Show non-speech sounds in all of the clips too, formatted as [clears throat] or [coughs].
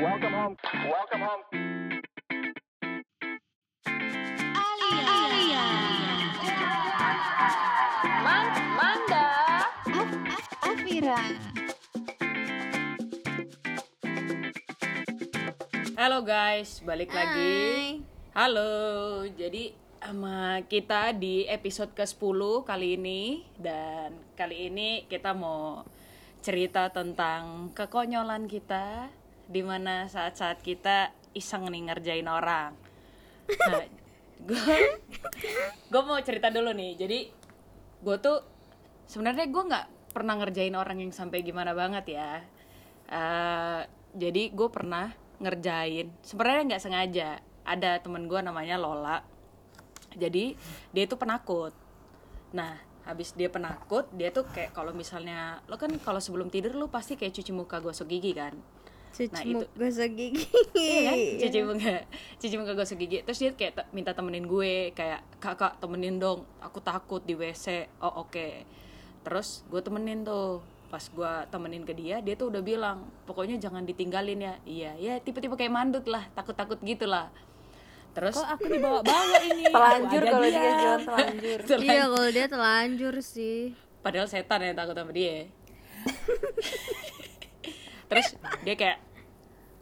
Welcome home. Welcome home. Alia. Man Manda. Afira. Halo guys, balik lagi. Halo. Jadi sama kita di episode ke-10 kali ini dan kali ini kita mau cerita tentang kekonyolan kita di mana saat-saat kita iseng nih ngerjain orang. Nah, [laughs] gue gue mau cerita dulu nih. Jadi gue tuh sebenarnya gue nggak pernah ngerjain orang yang sampai gimana banget ya. Eh, jadi gue pernah ngerjain. Sebenarnya nggak sengaja. Ada temen gue namanya Lola. Jadi dia itu penakut. Nah, habis dia penakut, dia tuh kayak kalau misalnya lo kan kalau sebelum tidur lo pasti kayak cuci muka gosok gigi kan. Cuci Nah, itu- muka gosok gigi. Iya kan? Cuci muka, cuci muka gosok gigi. Terus dia kayak te- minta temenin gue, kayak kakak temenin dong, aku takut di WC. Oh oke. Terus gue temenin tuh. Pas gue temenin ke dia, dia tuh udah bilang, pokoknya jangan ditinggalin ya. Iya, ya tipe-tipe kayak mandut lah, takut-takut gitu lah. Terus Kok aku dibawa-bawa [laughs] ini? telanjur kalau dia. dia jalan telanjur [laughs] Telan- Iya, kalau dia telanjur sih. Padahal setan yang takut sama dia. [laughs] Terus dia kayak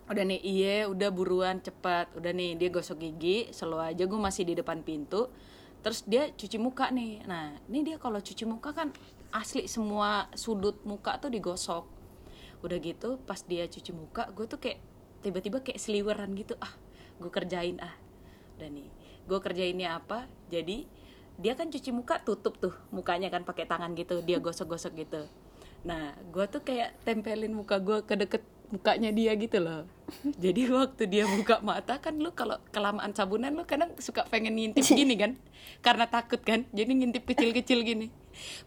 udah nih iya udah buruan cepat. Udah nih dia gosok gigi selalu aja gue masih di depan pintu. Terus dia cuci muka nih. Nah ini dia kalau cuci muka kan asli semua sudut muka tuh digosok. Udah gitu pas dia cuci muka gue tuh kayak tiba-tiba kayak seliweran gitu. Ah gue kerjain ah. Udah nih gue kerjainnya apa? Jadi dia kan cuci muka tutup tuh mukanya kan pakai tangan gitu dia gosok-gosok gitu nah gue tuh kayak tempelin muka gue ke deket mukanya dia gitu loh. [laughs] Jadi waktu dia buka mata kan lu kalau kelamaan sabunan lu kadang suka pengen ngintip [laughs] gini kan? Karena takut kan? Jadi ngintip kecil-kecil gini.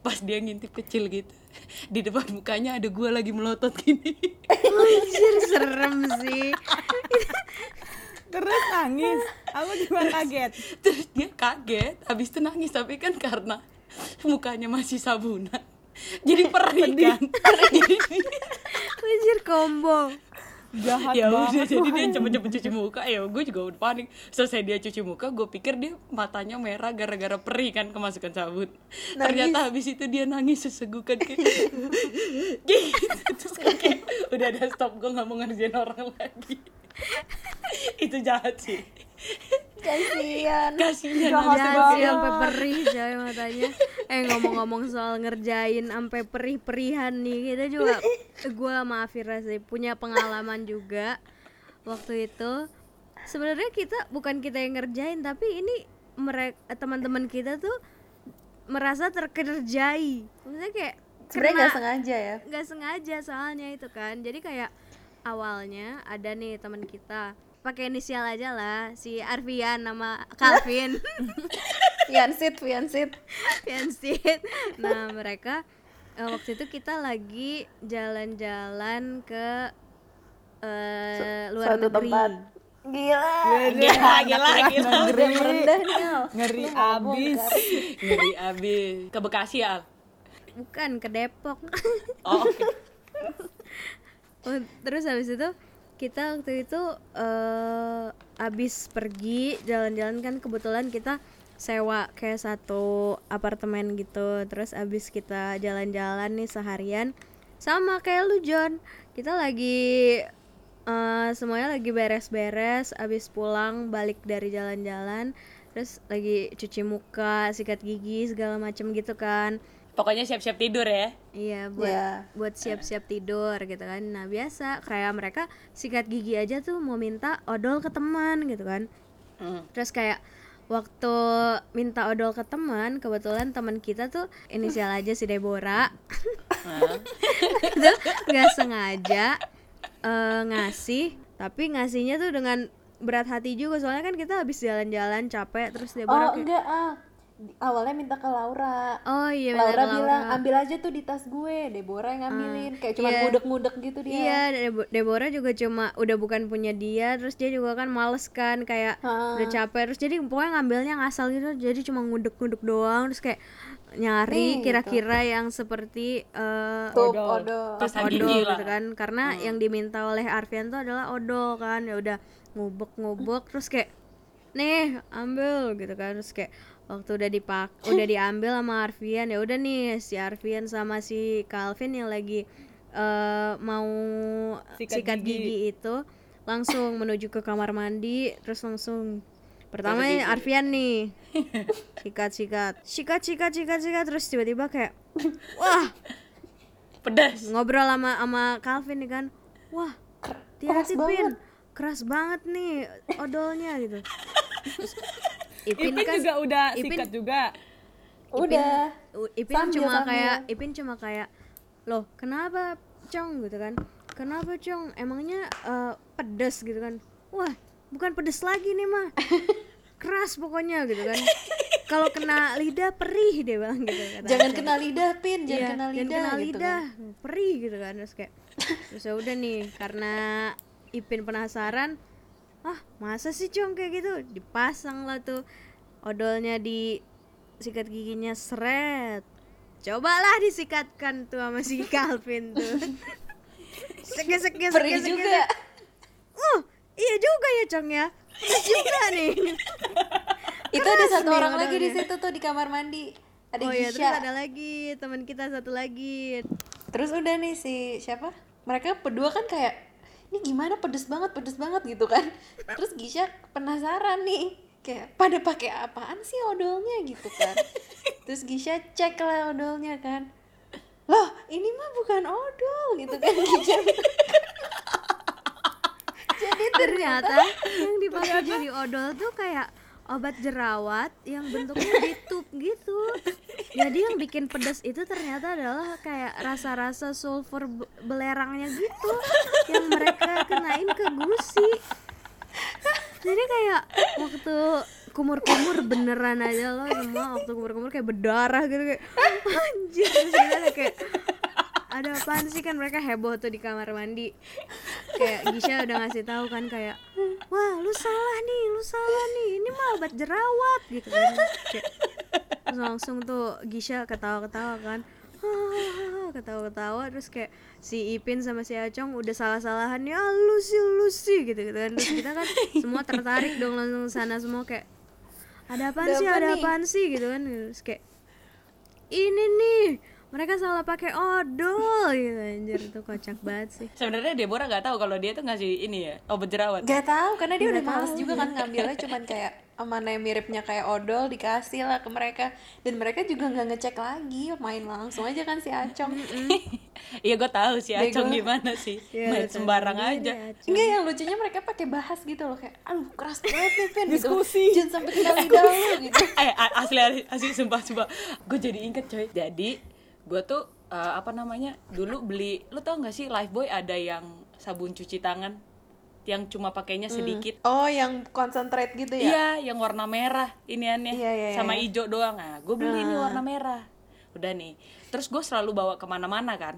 Pas dia ngintip kecil gitu di depan mukanya ada gue lagi melotot gini. [laughs] Anjir, serem sih. terus nangis. Aku juga kaget. terus dia kaget. Habis itu nangis tapi kan karena mukanya masih sabunan jadi perih kan? [laughs] Jadi Anjir, combo. jahat ya udah banget jadi dia cepet-cepet cuci muka. Ya gue juga udah panik. Selesai dia cuci muka gue pikir dia matanya merah gara-gara perih kan kemasukan sabun. Ternyata habis itu dia nangis sesegukan kayak [laughs] gitu. Terus kayak udah ada stop. Gue nggak mau ngerjain orang lagi. [laughs] Itu jahat sih kasihan kasihan sih sampai perih coy matanya. Eh ngomong-ngomong soal ngerjain sampai perih-perihan nih, kita juga gua sama Afira sih punya pengalaman juga waktu itu. Sebenarnya kita bukan kita yang ngerjain, tapi ini mereka teman-teman kita tuh merasa terkerjai. Maksudnya kayak sebenarnya nggak sengaja ya nggak sengaja soalnya itu kan jadi kayak awalnya ada nih teman kita pakai inisial aja lah si Arfian nama Calvin. [laughs] Fiansit fiansit Fiansit nah mereka eh, waktu itu kita lagi jalan-jalan ke eh, luar suatu negeri. tempat. Gila. Gila gila gila nih Al. ngeri abis. Ngeri abis. Ke Bekasi ya Al? bukan ke Depok. Oh oke. [laughs] Oh, terus habis itu kita waktu itu eh habis pergi jalan-jalan kan kebetulan kita sewa kayak satu apartemen gitu. Terus habis kita jalan-jalan nih seharian sama kayak lu John. Kita lagi eh semuanya lagi beres-beres habis pulang balik dari jalan-jalan terus lagi cuci muka sikat gigi segala macem gitu kan pokoknya siap-siap tidur ya Iya buat Iya. buat siap-siap tidur gitu kan. Nah biasa kayak mereka sikat gigi aja tuh mau minta odol ke teman gitu kan. Hmm. Terus kayak waktu minta odol ke teman, kebetulan teman kita tuh inisial aja si Deborah. Nah. itu [laughs] nggak sengaja eh, ngasih, tapi ngasihnya tuh dengan berat hati juga soalnya kan kita habis jalan-jalan capek terus Deborah oh kayak enggak ah awalnya minta ke Laura oh iya Laura benar, bilang ambil aja tuh di tas gue Deborah yang ngambilin kayak cuma iya. mudek-mudek gitu dia Iya, Debo- Deborah juga cuma udah bukan punya dia, terus dia juga kan males kan kayak Ha. udah capek, terus jadi pokoknya ngambilnya ngasal gitu, jadi cuma ngudek-ngudek doang, terus kayak nyari Nih, kira-kira yang seperti eh, Tuh, Odol. odol. Odol gitu kan karena yang diminta oleh Arfian tuh adalah odol kan ya udah ngubek-ngubek terus kayak nih ambil gitu kan terus kayak waktu udah dipak udah diambil sama Arfian ya udah nih si Arfian sama si Calvin yang lagi eh, mau Sikat sikat, gigi. gigi. itu langsung menuju ke kamar mandi terus langsung pertama nih Arfian nih sikat sikat sikat sikat sikat sikat terus tiba-tiba kayak wah pedas ngobrol sama sama Calvin nih kan wah hati-hati Pin keras banget nih odolnya gitu Terus, [laughs] Ipin, Ipin kan juga udah Ipin- sikat juga. Udah. Ipin Sambil, cuma sambil. kayak Ipin cuma kayak loh kenapa Cong gitu kan kenapa Cong emangnya eh, pedes gitu kan wah bukan pedes lagi nih mah keras pokoknya gitu kan kalau kena lidah perih dia bilang gitu kata Jangan kena lidah, Pin. Jangan Iya, kena lidah. jangan kena gitu lidah kan. perih gitu kan terus kayak terus ya udah nih karena Ipin penasaran ah masa sih cong kayak gitu. Dipasang lah tuh. Odolnya di sikat giginya seret. Cobalah disikatkan tuh sama si [laughs] Calvin tuh. Seke seke seke Perih seke, juga. uh iya juga ya cong ya. Pedas juga nih. [laughs] Itu ada satu nih orang lagi di situ tuh di kamar mandi. Ada oh iya terus ada lagi teman kita satu lagi. Terus udah nih si siapa? Mereka berdua kan kayak ini gimana pedes banget, pedes banget gitu kan. Terus Gisha penasaran nih. Kayak pada pakai apaan sih odolnya gitu kan. Terus Gisha cek lah odolnya kan. Loh, ini mah bukan odol gitu kan Gisha. Jadi ternyata yang dipakai jadi odol tuh kayak obat jerawat yang bentuknya ditup gitu jadi yang bikin pedas itu ternyata adalah kayak rasa-rasa sulfur be- belerangnya gitu yang mereka kenain ke gusi. Jadi kayak waktu kumur-kumur beneran aja loh semua waktu kumur-kumur kayak berdarah gitu kayak anjir. Terus kayak ada apaan sih? Kan mereka heboh tuh di kamar mandi. Kayak Gisha udah ngasih tahu kan kayak wah lu salah nih lu salah nih. Ini mah obat jerawat gitu kan. Kayak, terus langsung tuh Gisha ketawa-ketawa kan. [laughs] Ketawa-ketawa terus kayak si Ipin sama si Acong udah salah-salahan ya lu sih lu sih gitu gitu kan. Terus kita kan semua tertarik dong langsung sana semua kayak ada apaan sih ada nih?" apaan sih? Gitu kan. Terus kayak ini nih mereka salah pakai odol gitu. Anjir itu kocak banget sih. Sebenarnya Deborah nggak tahu kalau dia tuh ngasih ini ya obat jerawat. Gak tahu karena dia udah males juga kan ngambilnya cuman kayak mana yang miripnya kayak odol dikasih lah ke mereka. Dan mereka juga nggak ngecek lagi main langsung aja kan si Acong. [laughs] Iya gue tahu sih Acong Bego. gimana sih. [laughs] Ya, main sembarang aja. Enggak yang lucunya mereka pakai bahas gitu loh kayak aduh keras banget nih Pen gitu. Diskusi. jangan sampai kena lidah gitu. [laughs] Eh asli, asli sumpah sumpah. Gue jadi inget coy. Jadi gue tuh eh, apa namanya dulu beli lu tau gak sih Lifebuoy ada yang sabun cuci tangan yang cuma pakainya sedikit oh yang concentrate gitu ya Iya, yang warna merah ini aneh Iya, iya, sama iya. hijau doang. Nah, gue beli ini warna merah. Udah nih. Terus gue selalu bawa ke mana-mana kan.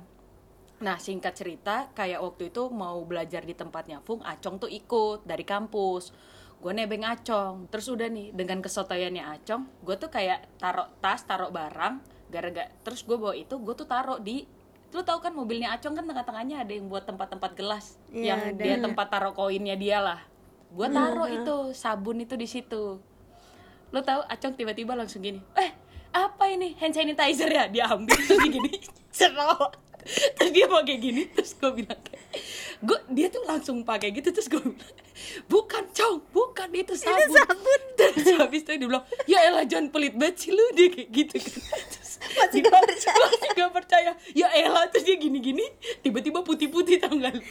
Nah, singkat cerita, kayak waktu itu mau belajar di tempatnya Fung, Acong tuh ikut dari kampus. Gue nebeng Acong. Terus udah nih, dengan kesotoyannya Acong, gue tuh kayak taruh tas, taruh barang, gara-gara terus gue bawa itu, gue tuh taruh di lu tau kan mobilnya Acong kan tengah-tengahnya ada yang buat tempat-tempat gelas Iya, yang ada. dia tempat taruh koinnya dia lah. Gue taruh itu sabun itu di situ. Lo tahu acong tiba-tiba langsung gini eh apa ini? Hand sanitizer ya? Dia ambil terus dia gini [laughs] serot terus dia pakai gini terus gue bilang kayak gue dia tuh langsung pakai gitu terus gue bilang bukan cong bukan itu sabun, terus habis itu dia bilang ya elah jangan pelit banget sih lu dia kayak gitu kan Masih gak percaya. masih gak percaya. Ya elah terus dia gini-gini tiba-tiba putih-putih tau gak lu?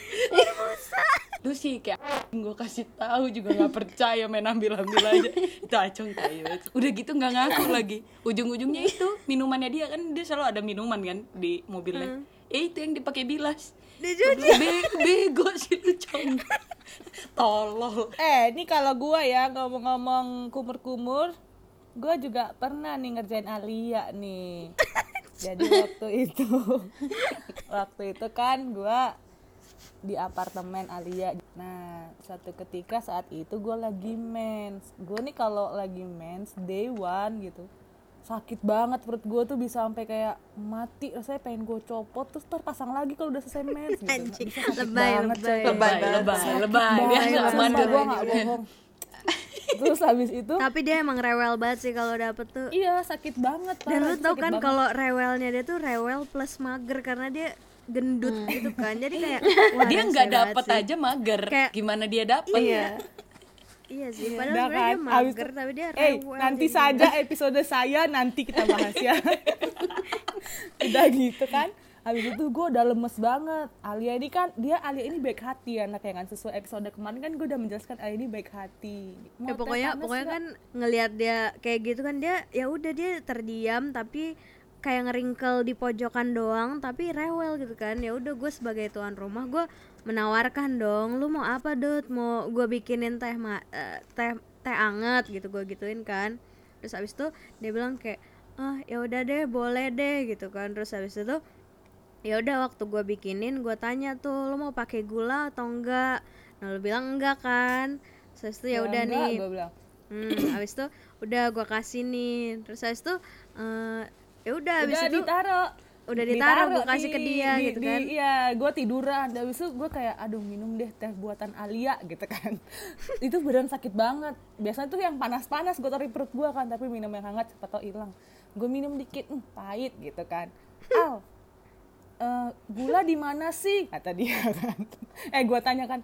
Sih kayak gue kasih tahu juga nggak percaya main ambil ambil aja. Itu acong kayu udah gitu nggak ngaku lagi. Ujung-ujungnya itu minumannya dia kan dia selalu ada minuman kan di mobilnya. Eh itu yang dipakai bilas. Dicuci. Be- bego sih lu cong. Tolol. Eh, ini kalau gua ya ngomong-ngomong kumur-kumur, gua juga pernah nih ngerjain Alia nih. [laughs] Jadi waktu itu, [laughs] waktu itu kan gua di apartemen Alia. Nah, satu ketika saat itu gua lagi mens. Gue nih kalau lagi mens day one gitu, sakit banget perut gue tuh bisa sampai kayak mati rasanya pengen gue copot terus terpasang lagi kalau udah selesai mens gitu Anjing, bisa, sakit lebay, banget, lebay. coy. lebay lebay lebay dia Banget, nggak sumpah, mandul gue nggak bohong terus habis itu? Tapi dia emang rewel banget sih kalau dapet tuh. Iya sakit banget dan lu tau kan kalau rewelnya dia tuh rewel plus mager karena dia gendut gitu kan. Jadi kayak [laughs] wah, dia nggak dapet sih. aja mager. Kayak- gimana dia dapet? Iya. Iya. Sih padahal dia kan? Mager itu- tapi dia Eh, rewel nanti jadi- saja episode saya nanti kita bahas ya. [laughs] Udah gitu kan. Habis itu gue udah lemes banget. Alia ini kan, dia Alia ini baik hati anaknya kan. Sesuai episode kemarin kan gue udah menjelaskan Alia ini baik hati. Mau ya pokoknya pokoknya kan ngelihat dia kayak gitu kan dia ya udah dia terdiam tapi kayak ngeringkel di pojokan doang tapi rewel gitu kan ya udah gue sebagai tuan rumah gue menawarkan dong lu mau apa dot mau gue bikinin teh ma eh, teh teh anget gitu gue gituin kan terus abis itu dia bilang kayak ah ya udah deh boleh deh gitu kan terus habis itu ya udah waktu gue bikinin gue tanya tuh lo mau pakai gula atau enggak nah lo bilang enggak kan terus itu ya udah enggak, nih Gue bilang. hmm, abis itu udah gue kasih nih terus habis itu eh, ya udah abis Udah itu ditaruh. udah ditaruh, gua Ditaruh kasih ke di- dia di- gitu di- kan. Iya, gue tiduran. Dan Habis itu gue kayak, aduh minum deh teh buatan Alia gitu kan. [laughs] itu beneran sakit banget. Biasanya tuh yang panas-panas gue taruh perut gue kan, tapi minum yang hangat siapa tau hilang. Gue minum dikit, hmm, pahit gitu kan. Al, eh, gula di mana sih? Kata dia kan. [laughs] eh gue tanya kan,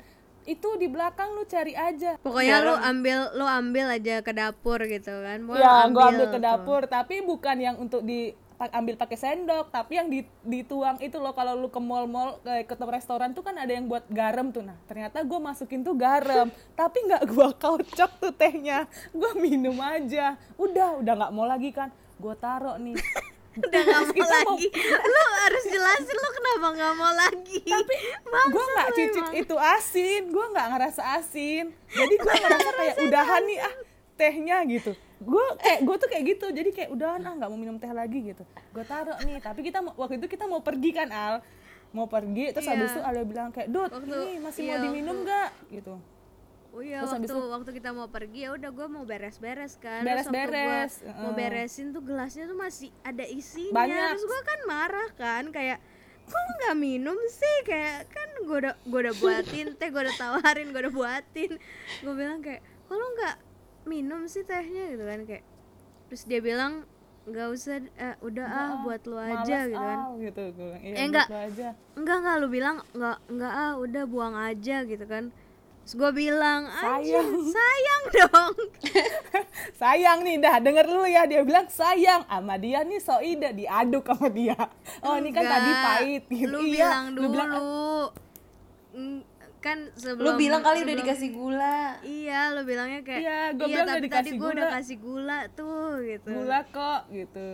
itu di belakang lu cari aja. pokoknya lu ambil lu ambil aja ke dapur gitu kan Mau ya gue ambil ke tuh. dapur tapi bukan yang untuk di ambil pakai sendok tapi yang di- dituang itu loh kalau lu ke mall-mall ke, ke restoran tuh kan ada yang buat garam tuh nah ternyata gue masukin tuh garam [laughs] tapi nggak gue kocok tuh tehnya gue minum aja udah udah nggak mau lagi kan gue taruh nih [laughs] udah gak mau Kita mau- lagi. Lu harus jelasin lu kenapa nggak mau lagi. Tapi gue nggak cicip itu asin. Gue nggak ngerasa asin. Jadi gue ngerasa kayak udahan nih ah tehnya gitu. Gue kayak gue tuh kayak gitu. Jadi kayak udahan ah nggak mau minum teh lagi gitu. Gue taruh nih. Tapi kita waktu itu kita mau pergi kan al? Mau pergi terus Iya. habis itu Alia bilang kayak Dut Waktu- ini masih iya, mau diminum nggak? Gitu Oh iya Terus waktu itu- waktu kita mau pergi ya udah gue mau beres-beres kan. Beres-beres, gua mau heeh. beresin tuh gelasnya tuh masih ada isinya. Banyak. Terus gue kan marah kan kayak kok nggak minum sih kayak kan gue udah gue udah buatin [laughs] teh gue udah tawarin gue udah buatin gue bilang kayak kok lu nggak minum sih tehnya gitu kan kayak terus dia bilang nggak usah eh, udah ah buat lu aja Males, gitu kan Al, gitu gue bilang, iya Eh, enggak. enggak enggak lu bilang enggak enggak ah udah buang aja gitu kan terus gue bilang Sayang. sayang dong. [laughs] Sayang nih dah denger dulu ya. Dia bilang sayang sama dia nih so ide diaduk sama dia. Oh ini kan tadi Enggak. pahit. Gitu lu iya bilang lu dulu. bilang Mm, kan lu sebelum bilang kali udah sebelum- dikasih gula. Iya lu bilangnya kayak Iya, gua bilang udah tapi tadi dikasih gue udah gula." kasih gula tuh gitu. Gula kok gitu.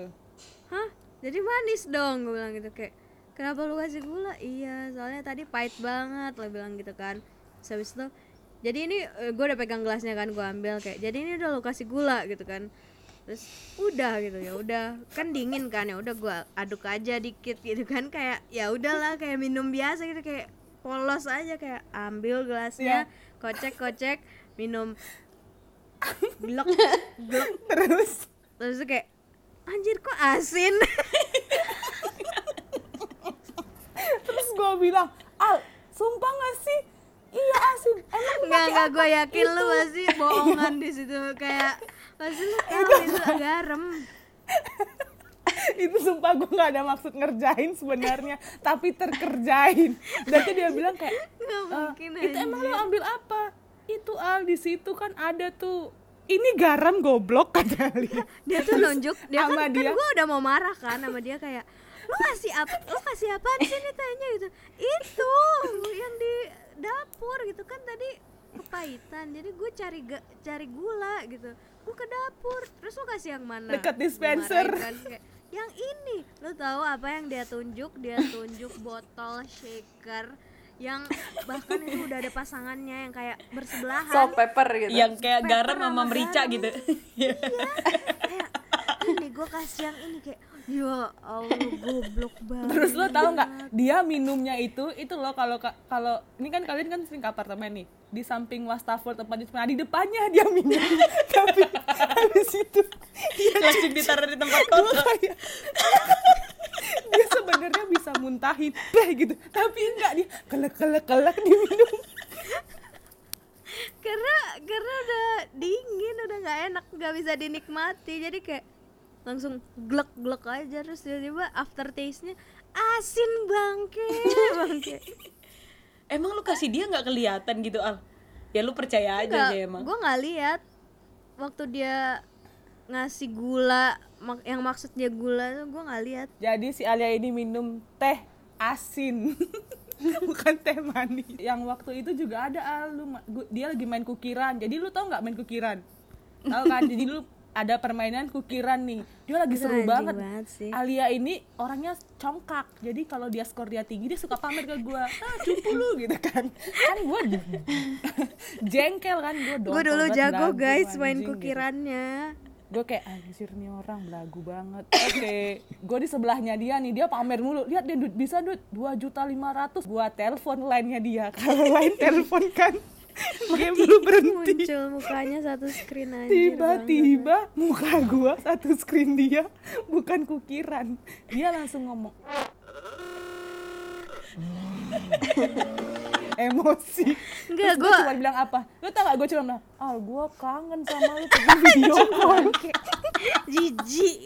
Hah? Jadi manis dong gue bilang gitu kayak kenapa lu kasih gula? Iya soalnya tadi pahit banget lo bilang gitu kan habis itu jadi ini gue udah pegang gelasnya kan gue ambil kayak jadi ini udah lu kasih gula gitu kan. Terus udah gitu ya udah. Kan dingin kan ya udah gue aduk aja dikit gitu kan kayak ya udahlah kayak minum biasa gitu kayak polos aja kayak ambil gelasnya kocek kocek minum. [laughs] Glok glok terus? Terus kayak anjir kok asin? [laughs] Terus gue bilang al sumpah gak sih iya asin emang lu nggak nggak apa?" gue yakin lu Itu. pasti [laughs] bohongan di situ. Kayak pasti lu tahu itu garam. Itu sumpah gue nggak ada maksud ngerjain sebenarnya tapi terkerjain. Dan tuh dia bilang kayak "Eh, mungkin itu emang lo ambil apa? Itu al di situ kan ada tuh. Ini garam goblok kata dia. Dia tuh nunjuk dia kan, sama kan dia. gue udah mau marah kan sama dia kayak lu kasih apa lu kasih apaan sih nih tehnya gitu. Itu yang di dapur gitu. Kan tadi kepahitan. Jadi gue cari ga- cari gula gitu. Gue ke dapur. Terus lu kasih yang mana? Deket Gua dispenser. kan, kayak, yang ini. Lu tahu apa yang dia tunjuk? Dia tunjuk botol shaker yang bahkan itu udah ada pasangannya yang kayak bersebelahan. Salt pepper gitu. Yang kayak garam sama merica gitu. Kayak ini [laughs] gue kasih yang ini kayak ya Allah goblok [laughs] banget Terus lo tau nggak dia minumnya itu itu lo kalau ka- kalau ini kan kalian kan sering ke apartemen nih di samping wastafel tempat cuci tangan di depannya dia minum. [laughs] Tapi habis itu dia [laughs] langsung ditaruh di tempat kotor. dia sebenarnya bisa muntahin deh gitu. Tapi enggak dia kelek kelek kelek diminum karena karena udah dingin udah nggak enak nggak bisa dinikmati. Jadi kayak langsung glek glek aja terus tiba-tiba after taste nya asin bangke. [laughs] Bangke. Emang lu kasih dia nggak kelihatan gitu al? Ya lu percaya aja Nggak, sih emang. gue nggak lihat. Waktu dia ngasih gula mak- yang maksud dia gula tuh gue nggak lihat. Jadi si Alia ini minum teh asin. [laughs] Bukan teh manis. Yang waktu itu juga ada Al, lu dia lagi main kukiran. Jadi lu tau nggak main kukiran? Tahu kan? [laughs] Jadi lu ada permainan kukiran nih. Dia lagi seru anjing banget. banget sih. Alia ini orangnya congkak. Jadi kalau dia skor dia tinggi dia suka pamer ke gua. Ah cupu lu [laughs] gitu kan. Kan gua [laughs] jengkel kan. Gua gue dulu jago guys main gitu. kukirannya. Gue kayak anjir nih orang belagu banget. Oke gue di sebelahnya dia nih. Dia pamer mulu. Lihat dia bisa duit dua juta lima ratus. Gua telepon lainnya dia. [laughs] Kalau lain telepon kan [laughs] game lu berhenti. muncul mukanya satu screen aja tiba-tiba muka gua satu screen dia bukan kukiran. Dia langsung ngomong. [laughs] Emosi. Enggak, gua gua- cuma bilang apa? Lu tau gak gue cuma bilang ah gua kangen sama lu pengen [laughs] video call. jijik.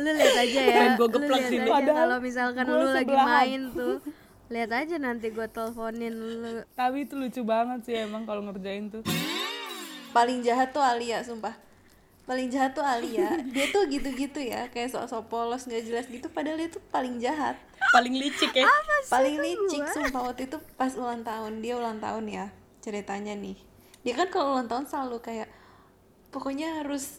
Lu lihat aja ya gua lu geplak Padahal kalau misalkan gua lu lagi main tuh lihat aja nanti gue teleponin lu. Tapi itu lucu banget sih emang kalau ngerjain tuh. Paling jahat tuh Alia sumpah. Paling jahat tuh Alia. Dia tuh gitu-gitu ya kayak sok-sok polos nggak jelas gitu. Padahal dia tuh paling jahat. Paling licik ya. Paling licik sumpah. Waktu itu pas ulang tahun dia ulang tahun ya ceritanya nih. Dia kan kalau ulang tahun selalu kayak pokoknya harus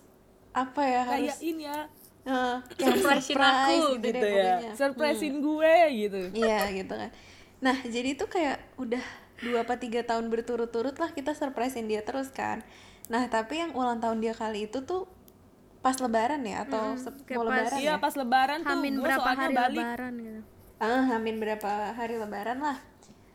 apa ya harus kayak ini ya eh, [laughs] yang Surprisein surprise aku, gitu, gitu deh ya. pokoknya surprisein gue gitu Iya gitu kan. Nah jadi itu kayak udah dua apa tiga tahun berturut-turut lah kita surprisein dia terus kan. Nah tapi yang ulang tahun dia kali itu tuh pas lebaran ya atau se- kayak mau pas- lebaran iya ya? pas lebaran tuh hamin gue berapa hari balik lebaran gitu Ah, hamin berapa hari lebaran lah.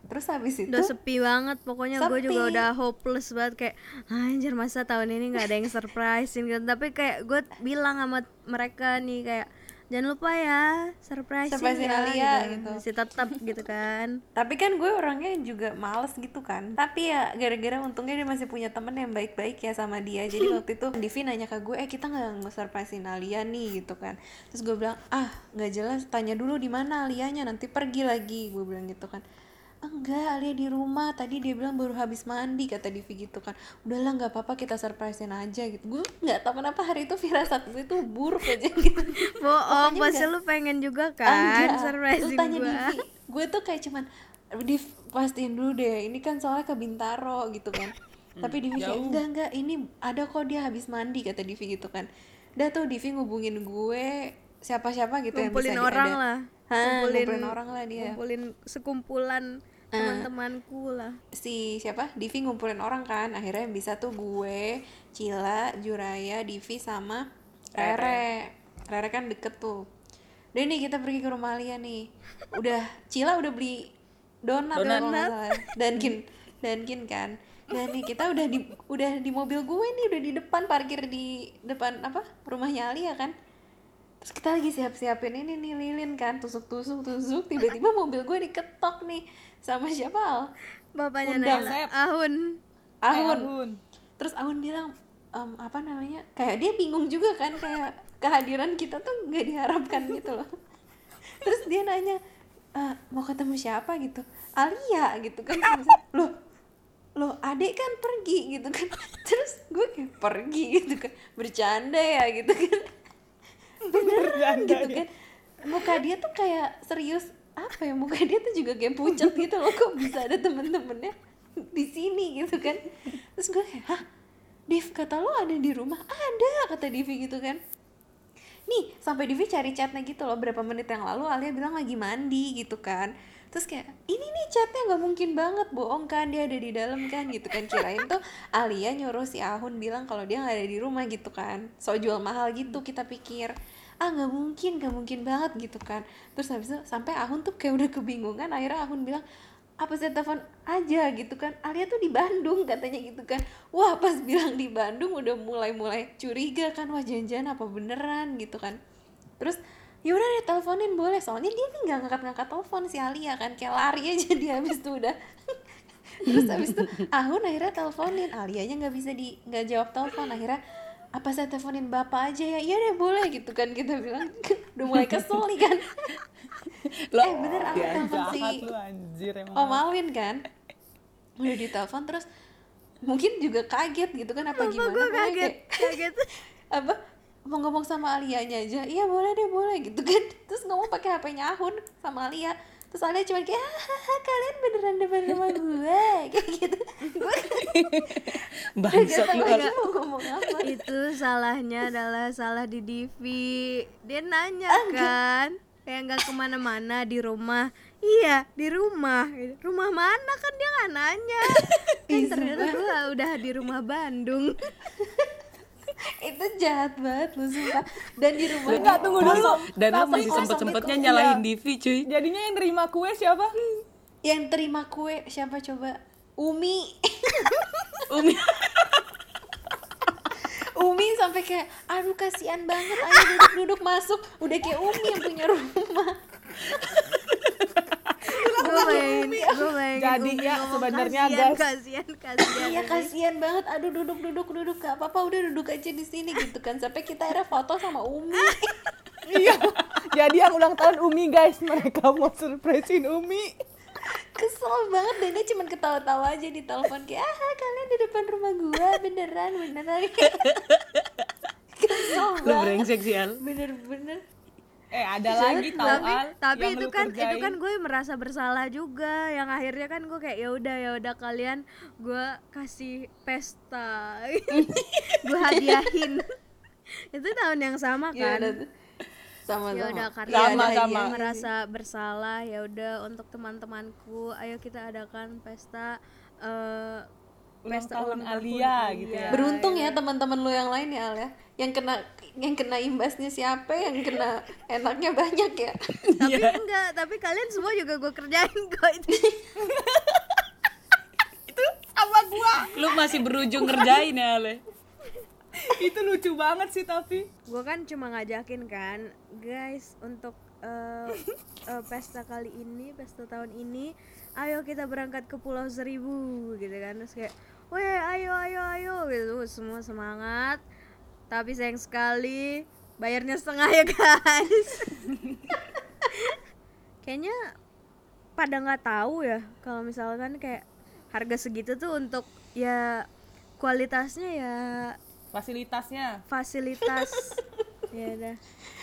Terus habis itu udah sepi banget pokoknya gue juga udah hopeless banget kayak anjir masa tahun ini nggak ada yang surprisein gitu. Tapi kayak gue bilang sama mereka nih kayak jangan lupa ya surprisein Surprisein ya Alia, gitu. gitu. masih tetap gitu kan. Tapi kan gue orangnya juga males gitu kan. Tapi ya gara-gara untungnya dia masih punya temen yang baik-baik ya sama dia. Jadi [laughs] waktu itu Divi nanya ke gue eh kita nggak nge-surprisein Alia nih gitu kan. Terus gue bilang ah nggak jelas tanya dulu di mana Alianya nanti pergi lagi gue bilang gitu kan enggak Alia di rumah. Tadi dia bilang baru habis mandi kata Divi gitu kan. Udahlah nggak apa-apa kita surprisein aja gitu. Gue nggak tahu kenapa hari itu firasat gue itu buruk aja gitu. Bohong pasti lu pengen juga Ah, kan enggak. Lu surprisein tanya gue Divi. Gue tuh kayak cuman Div pastiin dulu deh ini kan soalnya ke Bintaro gitu kan. Tapi Divi kayak enggak enggak ini ada kok dia habis mandi kata Divi gitu kan. Udah tuh Divi ngubungin gue siapa-siapa gitu yang ngumpulin bisa orang diada. lah. Hah, ngumpulin orang lah dia. ngumpulin sekumpulan teman-temanku lah. si siapa? Divi ngumpulin orang kan. Akhirnya yang bisa tuh gue Cila Juraya Divi sama Rere. Rere. Kan deket tuh. Udah nih kita pergi ke rumah Alia nih. Udah Cila udah beli donat, ya kalau nggak salah. Dunkin Dunkin kan. Dan nih kita udah di udah di mobil gue nih udah di depan parkir di depan apa rumahnya Alia kan. Terus kita lagi siap-siapin ini nih lilin kan. Tusuk-tusuk tusuk. Tiba-tiba mobil gue diketok nih sama siapa Al? bapaknya Undang. Naila Ahun Ahun. Ahun. Terus Ahun bilang "Em, apa namanya? Kayak dia bingung juga kan kayak kehadiran kita tuh nggak diharapkan gitu loh. [laughs] Terus dia nanya "Eh, mau ketemu siapa gitu? Alia gitu kan. Loh, loh adek kan pergi gitu kan. [laughs] Terus gue kayak pergi gitu kan. Bercanda ya gitu kan. [laughs] Beneran gitu kan. Muka dia tuh kayak serius apa ya muka dia tuh juga kayak pucat gitu loh kok bisa ada temen-temennya di sini gitu kan. Terus gue kayak hah? Div kata lo ada di rumah? Ada kata Divi gitu kan. Nih sampai Divi cari chatnya gitu loh berapa menit yang lalu Alia bilang lagi mandi gitu kan. Terus kayak ini nih chatnya nggak mungkin banget bohong kan dia ada di dalam kan gitu kan. Kirain tuh Alia nyuruh si Ahun bilang kalau dia nggak ada di rumah gitu kan. So jual mahal gitu kita pikir ah nggak mungkin nggak mungkin banget gitu kan. Terus habis itu sampai Ahun tuh kayak udah kebingungan akhirnya Ahun bilang apa saya telepon aja gitu kan. Alia tuh di Bandung katanya gitu kan. Wah pas [laughs] bilang di Bandung udah mulai-mulai curiga kan wah jangan-jangan apa beneran? gitu kan. Terus ya udah deh teleponin boleh. Soalnya dia nih nggak ngangkat-ngangkat telepon si Alia kan kayak lari [laughs] aja dia habis itu udah. Terus habis itu [laughs] Ahun akhirnya teleponin. Alianya nggak bisa di nggak jawab telepon. Akhirnya apa saya teleponin bapak aja ya? Iya deh boleh gitu kan kita bilang. [laughs] Udah mulai kesel nih kan. [laughs] Lo, eh bener aku telepon si jahat lu anjir emang. Om Alwin kan. Udah ditelepon terus mungkin juga kaget gitu kan apa gimana? gue kaget? kayak- kaget. [laughs] Apa? Mau ngomong sama Alianya aja. Iya boleh deh boleh gitu kan. Terus ngomong pakai HP-nya Ahun sama Alia terus Alia cuma kayak hahaha kalian beneran depan rumah gue? [laughs] Kayak gitu. Gue bangsat lu mau ngomong apa? Itu salahnya adalah salah di Divi. Dia nanya kan kayak nggak ke mana-mana di rumah. Iya di rumah. Rumah mana? Kan dia nggak nanya. [laughs] Kan ternyata gue udah di rumah Bandung [laughs] itu jahat banget lu sumpah. Dan di rumah Enggak, tunggu dulu. dan Tapi masih sempet sempetnya nyalahin iya. Divi cuy. Jadinya yang nerima kue siapa? Yang terima kue siapa coba? Umi. [laughs] Umi. Umi sampai kayak aduh kasihan banget ayo duduk duduk masuk udah kayak Umi yang punya rumah bayangin gue bayangin Jadi ya, sebenarnya, guys. kasihan kasihan iya kasihan banget. Aduh duduk duduk duduk. Gak apa apa udah duduk aja di sini gitu kan. Sampai kita akhirnya foto sama Umi. [laughs] Iya. Jadi yang ulang tahun Umi guys. Mereka mau surprisein Umi. Kesel banget dan dia cuma ketawa-tawa aja di telepon. Kayak ah kalian di depan rumah gua. Beneran beneran. [laughs] Kesel banget. brengsek sih bener-bener eh ada lagi tau tapi Al tapi yang itu kan itu kerjain. kan gue merasa bersalah juga yang akhirnya kan gue kayak ya udah ya udah kalian gue kasih pesta [laughs] gue hadiahin [laughs] itu tahun yang sama ya kan udah tuh. sama ya sama udah karena Sama, sama. yang merasa bersalah ya udah untuk teman-temanku ayo kita adakan pesta eh, Ulang pesta tahun Alia gitu ya. beruntung ya teman-teman lu yang lain ya Al ya yang kena yang kena imbasnya siapa? Yang kena enaknya banyak ya? Tapi enggak tapi kalian semua juga gue kerjain [laughs] kok itu. Sama gua. Lu masih berujung ngerjain ya Ale itu lucu banget sih tapi. Gue kan cuma ngajakin kan guys untuk eh, eh, pesta kali ini pesta tahun ini ayo kita berangkat ke Pulau Seribu gitu kan. Terus kayak weh ayo ayo ayo gitu. Semua semangat tapi sayang sekali bayarnya setengah ya guys. [laughs] Kayaknya pada nggak tahu ya kalau misalkan kayak harga segitu tuh untuk ya kualitasnya ya fasilitasnya. Fasilitas [laughs] ya udah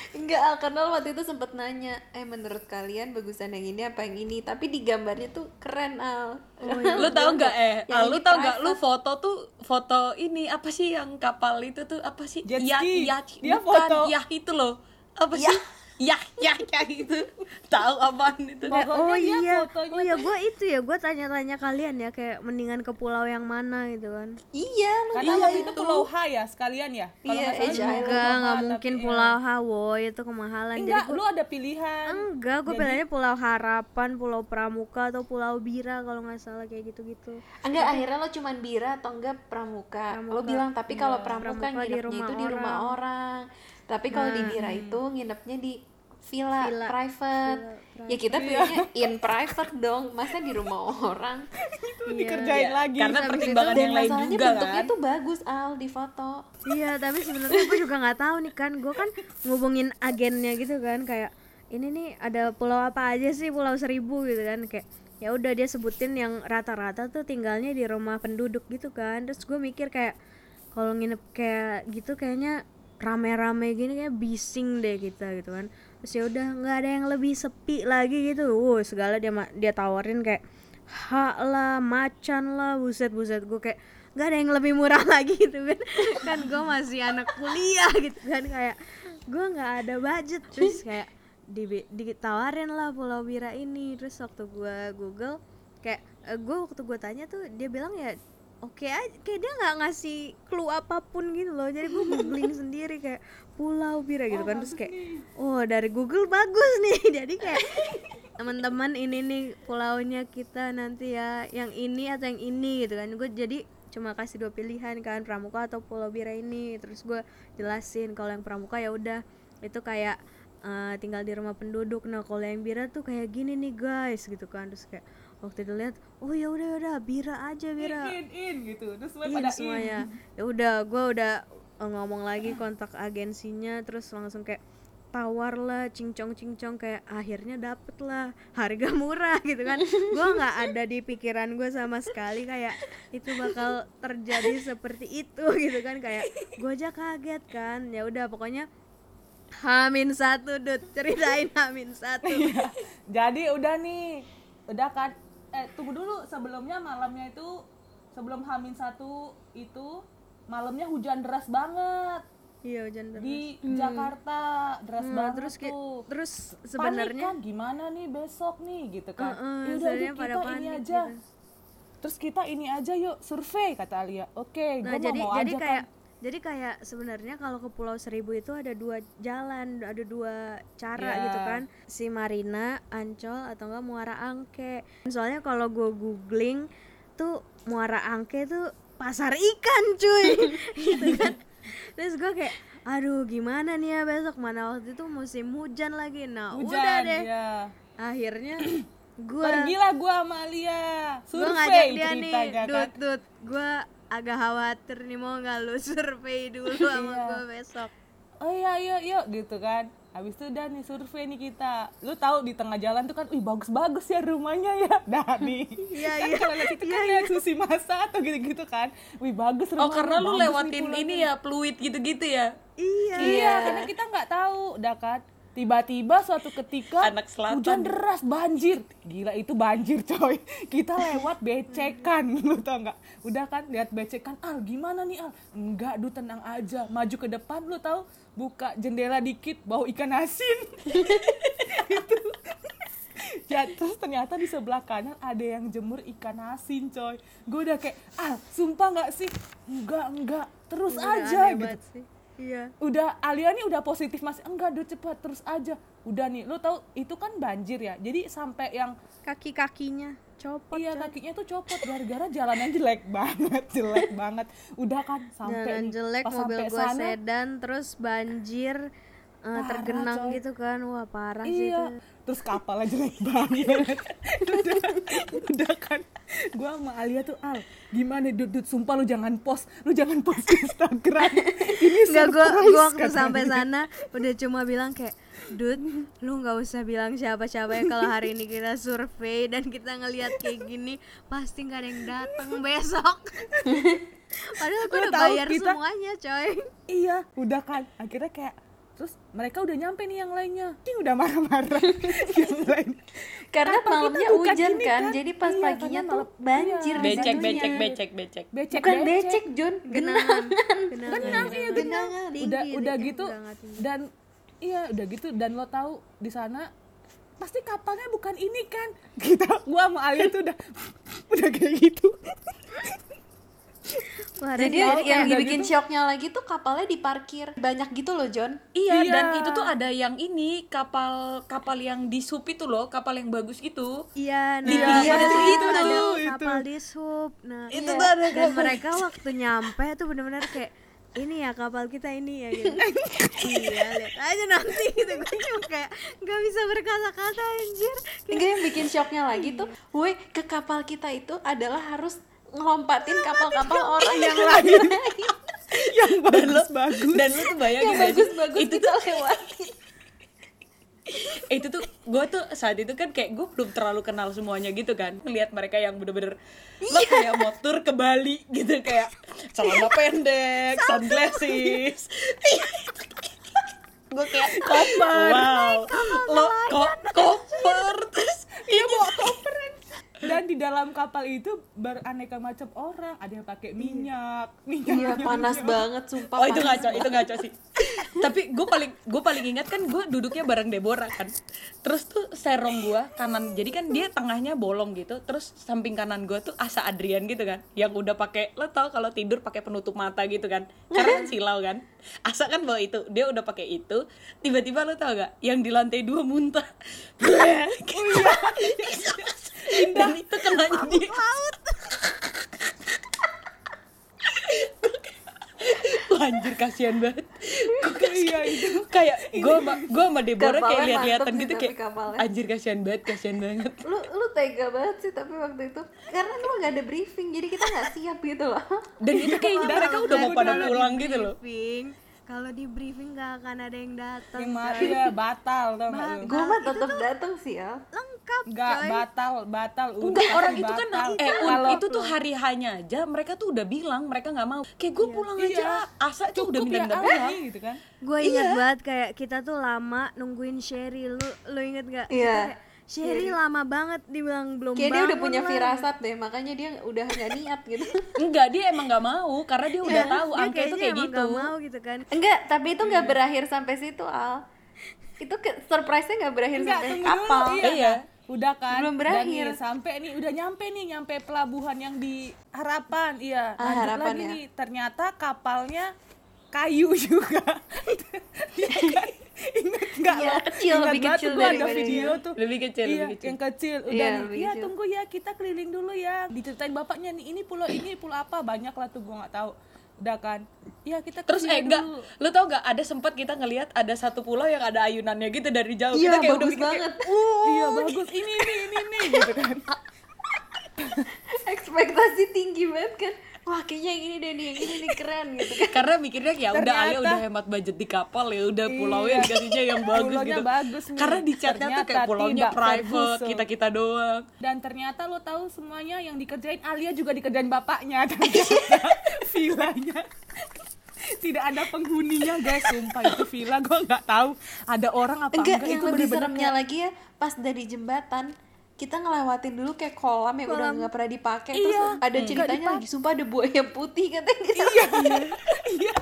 Enggak, Al, karena waktu itu sempet nanya, eh menurut kalian bagusan yang ini apa yang ini? Tapi di gambarnya tuh keren, Al. [laughs] lu tau nggak eh Yang Al, lu tau nggak lu foto tuh foto ini apa sih yang kapal itu tuh apa sih Jet ya ski. ya Dia bukan foto. ya itu loh apa sih ya ya ya itu tahu apaan itu Kayak, Pokoknya oh iya, fotonya oh ya gue itu ya gue tanya-tanya kalian ya kayak mendingan ke pulau yang mana gitu kan? Iya, lu karena iya waktu itu Pulau H ya sekalian ya kalau Iya, Island. Enggak, H, nggak tapi mungkin iya. Pulau Hawaii itu kemahalan. enggak Jadi lu ada pilihan gue enggak, gue pilihnya Pulau Harapan, Pulau Pramuka atau Pulau Bira kalau nggak salah kayak gitu-gitu. Enggak, akhirnya lo cuman bira atau enggak pramuka. Lo bilang tapi kalau pramuka, Pramuka di nginepnya rumah itu di rumah orang. Tapi kalau di bira itu nginepnya di villa, Villa. private. Ya kita pilihnya in private dong, masa di rumah orang. dikerjain lagi karena pertimbangan Dan yang lain juga bentuknya kan tuh bagus Al di foto. Iya, tapi sebenarnya gue juga nggak tahu nih kan. Gue kan ngubungin agennya gitu kan kayak ini nih ada pulau apa aja sih Pulau Seribu gitu kan kayak ya udah dia sebutin yang rata-rata tuh tinggalnya di rumah penduduk gitu kan. Terus gue mikir kayak kalau nginep kayak gitu kayaknya rame-rame gini kayak bising deh kita gitu kan. Terus ya udah nggak ada yang lebih sepi lagi gitu. Wow, segala dia dia tawarin kayak hak lah, macan lah, buset buset gue kayak nggak ada yang lebih murah [laughs] lagi gitu kan. Kan gue masih anak kuliah gitu kan. Kayak gue nggak ada budget. Terus kayak di ditawarin lah Pulau Bira ini. Terus waktu gue Google kayak gue waktu gue tanya tuh dia bilang ya oke aja kayak dia nggak ngasih clue apa pun gitu loh. Jadi gue googling [laughs] sendiri kayak Pulau Bira gitu kan. Terus kayak oh dari Google bagus nih. [laughs] Jadi kayak teman-teman ini nih pulaunya kita nanti ya yang ini atau yang ini gitu kan. Gue jadi cuma kasih dua pilihan kan pramuka atau pulau bira ini. Terus gue jelasin kalau yang pramuka ya udah itu kayak eh, tinggal di rumah penduduk. Nah kalau yang bira tuh kayak gini nih guys gitu kan. Terus kayak waktu itu lihat oh ya udah ya udah bira aja bira in in gitu terus semua pada semuanya. Ya udah, gue udah eh, ngomong lagi kontak agensinya, terus langsung kayak tawar lah, cincong cincong kayak akhirnya dapet lah harga [laughs] murah gitu kan. gue nggak ada di pikiran gue sama sekali kayak itu bakal terjadi seperti itu [laughs] gitu kan kayak gue aja kaget kan. Ya udah pokoknya Hamin satu dud ceritain Hamin satu. [laughs] Jadi udah nih, udah kan eh tunggu dulu sebelumnya malamnya itu sebelum Hamin satu itu malamnya hujan deras banget iya hujan deras di Jakarta deras Hmm, banget terus tuh. terus Panik sebenarnya kan gimana nih besok nih gitu kan. Heeh, Yaudah, sebenarnya yuk pada kita ini panik aja. gitu. Terus kita ini aja yuk survei kata Alia. Oke, Nah gua jadi mau, mau jadi aja kayak kan. Jadi kayak sebenarnya kalau ke Pulau Seribu itu ada dua jalan, ada dua cara Ya. gitu kan. Si Marina, Ancol atau enggak Muara Angke. Soalnya kalau gue googling tuh Muara Angke tuh pasar ikan cuy [laughs] gitu kan. Terus gue kayak aduh gimana nih ya besok mana waktu itu musim hujan lagi. Nah, Hujan, udah deh. ya. Akhirnya [clears throat] gue Pergilah gua sama Alia. gue Survei ngajak dia nih ceritanya kan. dut dut gue agak khawatir nih mau nggak lu [laughs] survei dulu sama Iya. gue besok? Oh iya iya yuk gitu kan. Habis itu udah nih survei nih kita. Lu tahu di tengah jalan tuh kan wih bagus bagus ya rumahnya ya. Dah [laughs] nih. Iya, kan iya. kalau lihat itu kan lihat susi masa atau gitu gitu kan. Wih bagus rumahnya Oh karena lu lewatin ini ya fluid gitu-gitu ya. iya. Iya karena kita nggak tahu udah kan tiba-tiba suatu ketika Anak selatan. hujan deras banjir. Gila itu banjir coy. [laughs] Kita lewat becekan [laughs] lu tau nggak? Udah kan lihat becekan. Al gimana nih al? Enggak du tenang aja. Maju ke depan lu tahu buka jendela dikit bau ikan asin. [laughs] Itu. Ya terus ternyata di sebelah kanan ada yang jemur ikan asin coy. Gue udah kayak ah sumpah nggak sih? Enggak enggak terus Udah aja aneh gitu. sih. Iya. Udah Alia nih udah positif masih enggak duh cepat terus aja. Udah nih lu tahu itu kan banjir ya. Jadi sampai yang kaki kakinya copot iya coy. kakinya tuh copot. Gara-gara jalannya jelek [laughs] banget jelek banget. Udah kan sampai jalan jelek pas mobil gue sana sedan terus banjir Parah, tergenang coy. gitu kan wah parah sih iya itu terus kapalnya jelek banget [laughs] udah, udah kan gua sama Alia tuh al gimana dud, dud sumpah lu jangan post lu jangan post di Instagram [laughs] ini Enggak gue gua waktu katanya. sampai sana udah cuma bilang kayak Dud, lu nggak usah bilang siapa-siapa ya kalau hari ini kita survei dan kita ngelihat kayak gini pasti nggak ada yang datang besok. [laughs] Padahal gue Lu udah bayar kita- semuanya, coy. Iya, udah kan. Akhirnya kayak terus mereka udah nyampe nih yang lainnya. Ting udah marah-marah. [laughs] yang lain. Karena Kenapa malamnya hujan ini kan, kan? jadi pas Iya, paginya tuh malam- banjir iya. Becek, becek, becek, becek. Becek, Bukan becek, Jun, Genangan. genangan. Genangan. iya genangan. udah udah gitu dan iya udah gitu dan lo tahu di sana pasti kapalnya bukan ini kan kita gua sama Alia tuh udah [laughs] udah kayak gitu Wah, Jadi yang udah dibikin gitu. shocknya lagi tuh kapalnya diparkir banyak gitu loh John. Iya, Iya. dan itu tuh ada yang ini kapal kapal yang di sup itu loh, kapal yang bagus itu. Iya, nah Iya, itu, itu, itu, itu, ada itu. kapal di sub. Nah, Itu iya. tuh ada dan mereka waktu nyampe tuh bener-bener kayak ini ya kapal kita ini ya gitu. [laughs] iya, lihat aja nanti gitu. Gue cuma kayak nggak bisa berkata-kata anjir. Enggak yang bikin shocknya lagi tuh, woi ke kapal kita itu adalah harus ngelompatin kapal-kapal orang yang lain. [laughs] yang bagus-bagus. Dan lu tuh bayangin yang bagus-bagus itu tuh lewatin. itu tuh [laughs] gue tuh saat itu kan kayak gue belum terlalu kenal semuanya gitu kan. Ngeliat mereka yang bener-bener lo kayak motor ke Bali gitu kayak celana pendek sunglasses. Gue kayak Koper. wow. Lo kok koper. Terus iya bawa [laughs] koper dan di dalam kapal itu beraneka macam orang. Ada yang pakai minyak. Minyak Iya panas banget sumpah. oh itu ngaco itu ngaco sih. tapi gue paling gue paling ingat kan gue duduknya bareng Deborah kan. Terus tuh serong gue kanan jadi kan dia tengahnya bolong gitu. Terus samping kanan gue tuh Asa Adrian gitu kan yang udah pakai lo tau kalau tidur pakai penutup mata gitu kan. Karena [laughs] silau kan Asa kan bawa itu dia udah pakai itu tiba-tiba lo tau gak yang di lantai dua muntah. Dan itu kenanya dia [laughs] [laughs] anjir kasihan banget. [laughs] Iya itu. kayak gue sama gue sama Deborah kayak lihat-lihatan gitu kayak kapalnya. anjir kasihan banget kasihan banget. Lu lu tega banget sih tapi waktu itu. Karena lu gak ada briefing jadi kita nggak siap gitu loh. Dan itu kayaknya mereka udah mau pada pulang gitu loh. briefing kalau di briefing gak akan ada yang datang ya batal tau gak gue mah tetap datang sih ya lengkap Enggak, batal, batal. Enggak, udah orang itu kan batal. eh Un, Kalau- itu tuh hari hanya aja mereka tuh udah bilang mereka nggak mau. Kayak gue pulang aja asa tuh udah cukup ya minta Ali gitu kan. gue inget banget kayak kita tuh lama nungguin Sherry. Lu lu inget gak Iya. Sherry lama banget dibilang belum kayak dia udah punya lah. firasat deh makanya dia udah nggak niat gitu [laughs] enggak dia emang nggak mau karena dia udah tahu Dia angka itu kayak emang gitu gak mau gitu kan enggak tapi itu nggak berakhir sampai situ al itu ke, surprise-nya nggak berakhir Enggak, sampai kapal dulu. Iya. Iya. Udah kan? Belum Dan berakhir. nih, sampai nih udah nyampe nih, nyampe pelabuhan yang di Harapan. Iya, Ah, lanjut Harapan lagi ya. nih. Ternyata kapalnya kayu [laughs] juga. Iya [laughs] kan? Ingat enggak Iya, lo? kecil, Ingat lebih banget kecil tuh gua ada video dia. tuh. Lebih kecil, iya, lebih kecil. yang kecil. Udah Iya, nih, iya kecil. tunggu ya, kita keliling dulu ya. Diceritain bapaknya nih, ini pulau ini pulau apa? Banyak lah tuh gua nggak tahu. Udah kan? Iya, kita terus eh enggak lu tau gak ada sempat kita ngelihat ada satu pulau yang ada ayunannya gitu dari jauh iya kita kayak udah bagus mikir kayak, banget Iya, bagus. Ini nih, ini nih gitu kan. [laughs] ekspektasi tinggi banget kan wah kayaknya yang ini deh nih yang ini nih keren gitu kan. Karena mikirnya ya udah Alia udah hemat budget di kapal ya udah pulaunya Iya. dikasihnya yang bagus Pulaunya gitu. bagus nih. karena di chatnya tuh kayak pulaunya private kita kita doang. Dan ternyata lo tahu semuanya yang dikerjain Alia juga dikerjain bapaknya. [laughs] Villanya. Tidak ada penghuninya guys. Sumpah itu villa gue nggak tahu. Ada orang apa enggak, enggak, yang itu lebih seremnya lagi ya pas dari jembatan kita ngelewatin dulu kayak kolam yang udah nggak pernah dipakai terus Iya, ada nggak ceritanya lagi sumpah ada buaya putih katanya. Iya. [laughs] Iya.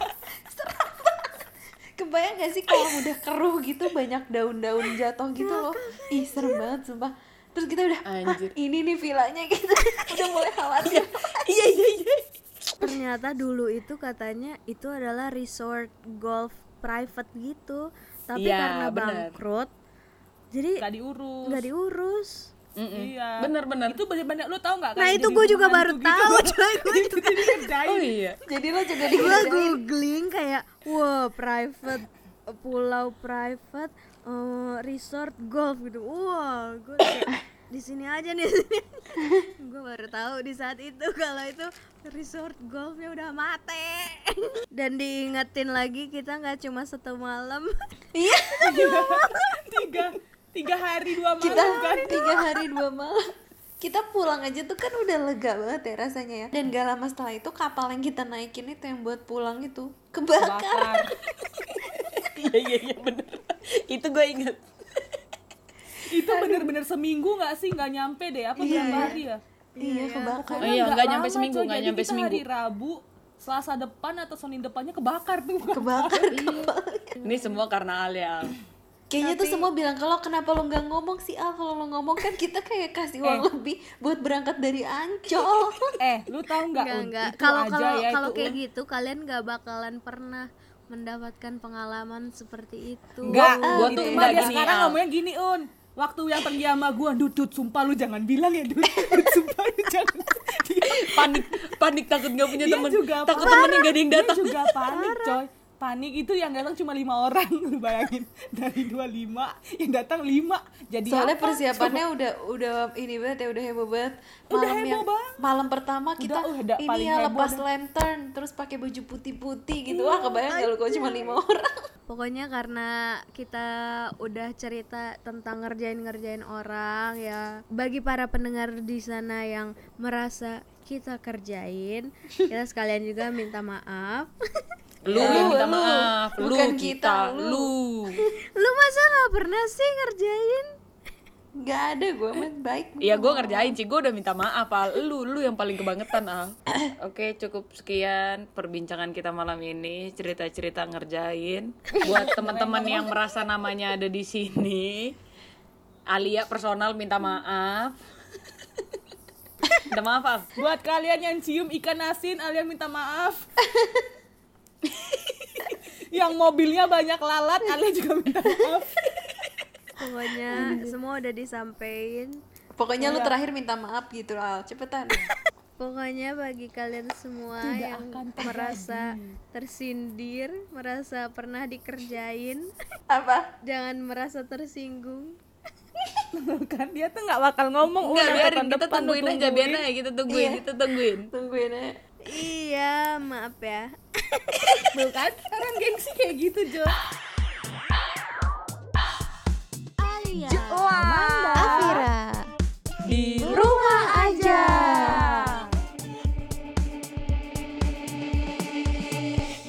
Kebayang gak sih kalau udah keruh gitu banyak daun-daun jatuh gitu loh. ih serem banget sumpah. Terus kita udah "Hah, Anjir. ini nih villanya gitu. [laughs] Udah mulai khawatir. Iya iya iya. Ternyata dulu itu katanya itu adalah resort golf private gitu. Tapi Iya, karena bener. bangkrut jadi nggak diurus. nggak diurus Iya. Bener-bener. Itu bener-bener lo tau nggak nah kayak itu gue juga baru tuh tahu gitu. [laughs] coy gue itu oh iya. Jadi lo juga gue googling kayak wah private pulau private eh, resort golf gitu. Wah gue kayak di sini aja nih. [laughs] Gue baru tahu di saat itu kalau itu resort golfnya udah mati. [laughs] Dan diingetin lagi kita nggak cuma satu malam. Iya. Tiga tiga hari dua malam. Kita kan tiga hari dua malam. Kita pulang aja tuh kan udah lega banget ya rasanya ya. Dan gak lama setelah itu kapal yang kita naikin itu yang buat pulang itu kebakar. Bakar iya iya iya bener. Itu gue inget itu bener-bener seminggu nggak sih? Nggak nyampe deh. Apa Iya, berapa iya. hari ya? Iya kebakar. Pokoknya Iya, nggak nyampe seminggu, nggak nyampe kita seminggu. hari Rabu Selasa depan atau Senin depannya kebakar tuh. Kebakar [laughs] kapal ini semua karena Alia kayaknya tuh semua bilang kalau kenapa lo nggak ngomong sih Al? Kalau lo ngomong kan kita kayak kasih uang lebih buat berangkat dari Ancol. [laughs] Eh lu tahu nggak? Enggak. Itu Kalau kalau ya, kalau kayak Un. gitu kalian nggak bakalan pernah mendapatkan pengalaman seperti itu. Enggak, Gua gua tuh enggak dia gini, sekarang ngomongnya gini un. Waktu yang pergi sama gua dut dut sumpah lu jangan bilang ya dut. Dut, sumpah lu jangan dia, panik panik takut nggak punya dia temen. juga takut temennya gak ada yang Dia datang. juga [laughs] panik coy panik itu yang datang cuma lima orang [laughs] lu bayangin dari dua lima yang datang lima jadi soalnya apa? persiapannya udah udah ini banget ya udah heboh banget Udah malam heboh yang banget. malam pertama kita udah ini paling ya lepas dah. lantern terus pakai baju putih-putih gitu Iya, wah kebayang kalau cuma lima orang [laughs] Pokoknya karena kita udah cerita tentang ngerjain-ngerjain orang ya. Bagi para pendengar di sana yang merasa kita kerjain, [laughs] kita sekalian juga minta maaf. Lu Lu, yang minta lu. maaf lu Bukan kita, kita, lu. lu [laughs] masa nggak pernah sih ngerjain? nggak ada gue mah baik Iya gue ngerjain sih, gue udah minta maaf Al Lu, lu yang paling kebangetan Al [coughs] Oke cukup sekian perbincangan kita malam ini Cerita-cerita ngerjain [laughs] Buat teman-teman yang merasa namanya ada di sini Alia personal minta maaf [laughs] Minta maaf Al Buat kalian yang cium ikan asin, Alia minta maaf. Yang mobilnya banyak lalat, Alia juga minta maaf. pokoknya semua udah disampaikan. Pokoknya lu terakhir minta maaf gitu Al. Cepetan. Pokoknya bagi kalian semua yang merasa tersindir, merasa pernah dikerjain, apa? jangan merasa tersinggung. kan dia tuh nggak bakal ngomong. Enggak udah biarin. kita depan tungguin aja biarin aja kita tungguin kita tungguin. Tungguin aja Iya, maaf ya. [laughs] Tuh kan orang gengsi kayak gitu Jo Afira. di Rumah aja.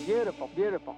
Beautiful, beautiful.